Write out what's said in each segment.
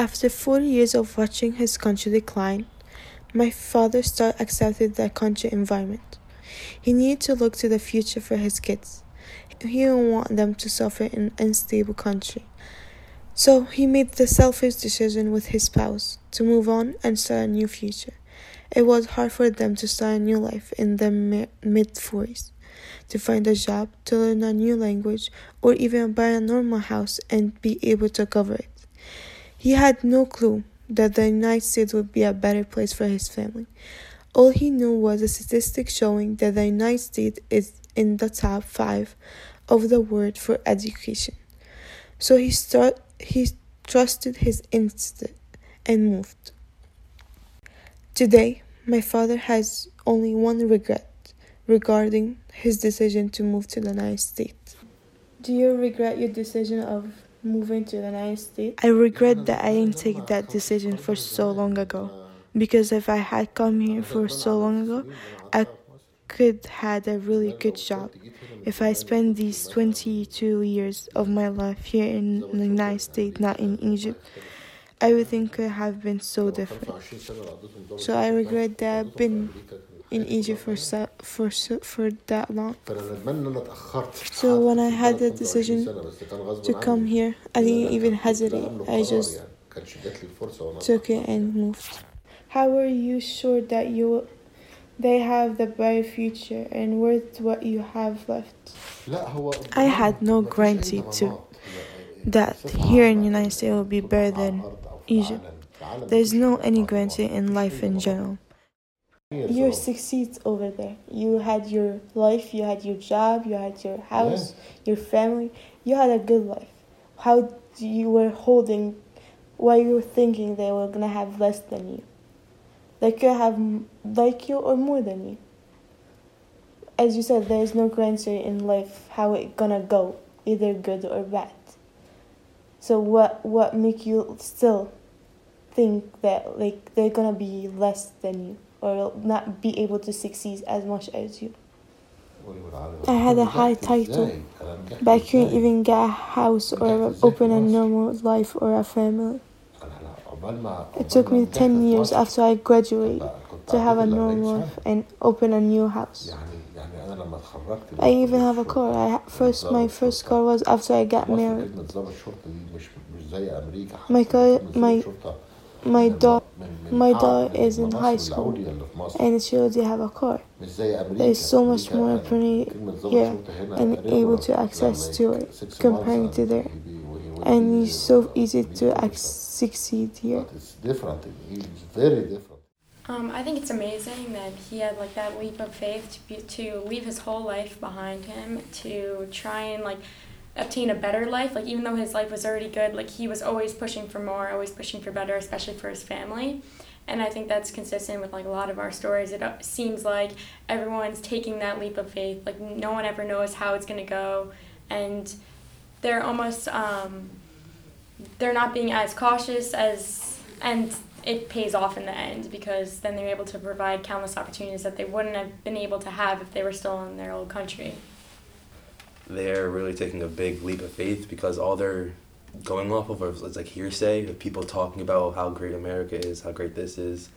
After 40 years of watching his country decline, my father started accepting the country environment. He needed to look to the future for his kids. He didn't want them to suffer in an unstable country. So he made the selfish decision with his spouse to move on and start a new future. It was hard for them to start a new life in their mid 40s, to find a job, to learn a new language, or even buy a normal house and be able to cover it. He had no clue that the United States would be a better place for his family. All he knew was a statistic showing that the United States is in the top five of the world for education. So he start, he trusted his instinct and moved. Today, my father has only one regret regarding his decision to move to the United States. Do you regret your decision of moving to the United States? I regret that I didn't take that decision for so long ago. Because if I had come here for so long ago, I could have had a really good job. If I spent these 22 years of my life here in the United States, not in Egypt, everything could have been so different. So I regret that I've been in Egypt for so, for so, for that long. So when I had the decision to come here, I didn't even hesitate. I just took it and moved. How are you sure that you they have the bright future and worth what you have left? I had no guarantee to that here in the United States will be better than Egypt. There's no any guarantee in life in general. You succeed over there. You had your life, you had your job, you had your house, yeah. your family. You had a good life. How you were holding, why you were thinking they were gonna have less than you. They could have like you or more than you. As you said, there is no guarantee in life how it gonna go, either good or bad. So what what make you still think that like they're gonna be less than you or not be able to succeed as much as you. I had a high title, but I couldn't even get a house or open a normal life or a family. It took me 10 years after I graduated to have a normal life and open a new house. I even have a car. I first my first car was after I got married. My car, my my daughter, my daughter is in high school, and she already have a car. There is so much more opportunity here and able to access to it comparing to there, and it's so easy to succeed here. It's different. It's very different. Um, I think it's amazing that he had like that leap of faith to be, to leave his whole life behind him to try and like obtain a better life. Like even though his life was already good, like he was always pushing for more, always pushing for better, especially for his family. And I think that's consistent with like a lot of our stories. It uh, seems like everyone's taking that leap of faith. Like no one ever knows how it's gonna go, and they're almost um, they're not being as cautious as and it pays off in the end because then they're able to provide countless opportunities that they wouldn't have been able to have if they were still in their old country they're really taking a big leap of faith because all they're going off of is like hearsay of people talking about how great America is, how great this is,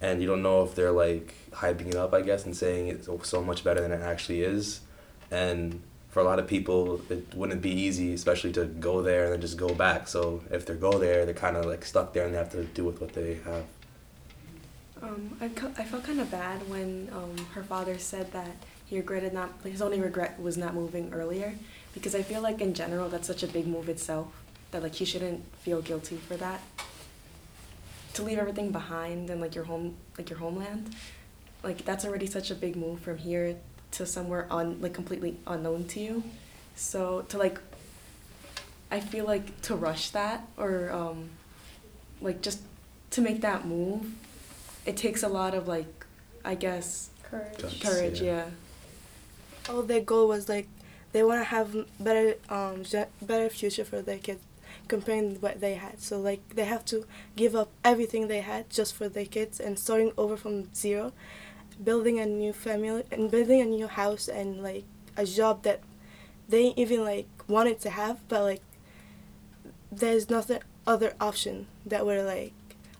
and you don't know if they're like hyping it up, I guess, and saying it's so much better than it actually is, and for a lot of people, it wouldn't be easy, especially to go there and then just go back. So if they go there, they're kind of like stuck there and they have to do with what they have. Um, I, I felt kind of bad when um, her father said that he regretted not his only regret was not moving earlier because I feel like in general that's such a big move itself that like he shouldn't feel guilty for that. To leave everything behind and like your home like your homeland like that's already such a big move from here to somewhere on like completely unknown to you. So to like I feel like to rush that or um like just to make that move it takes a lot of like I guess courage. Courage yeah. yeah all their goal was like they want to have better um better future for their kids comparing what they had so like they have to give up everything they had just for their kids and starting over from zero building a new family and building a new house and like a job that they even like wanted to have but like there's nothing other option that were like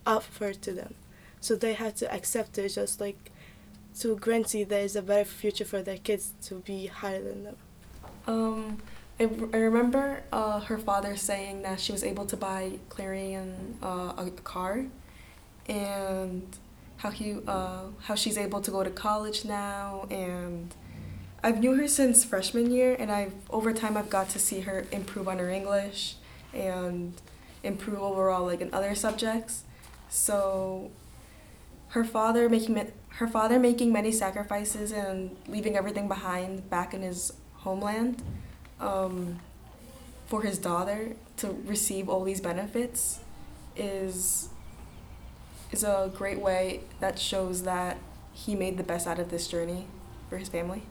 offered to them. So they had to accept it just like to guarantee there is a better future for their kids to be higher than them. Um, I, I remember uh, her father saying that she was able to buy Clarion uh, a car, and how he uh, how she's able to go to college now, and I've knew her since freshman year, and I've over time I've got to see her improve on her English, and improve overall like in other subjects. So her father making her father making many sacrifices and leaving everything behind back in his homeland um, for his daughter to receive all these benefits is is a great way that shows that he made the best out of this journey for his family.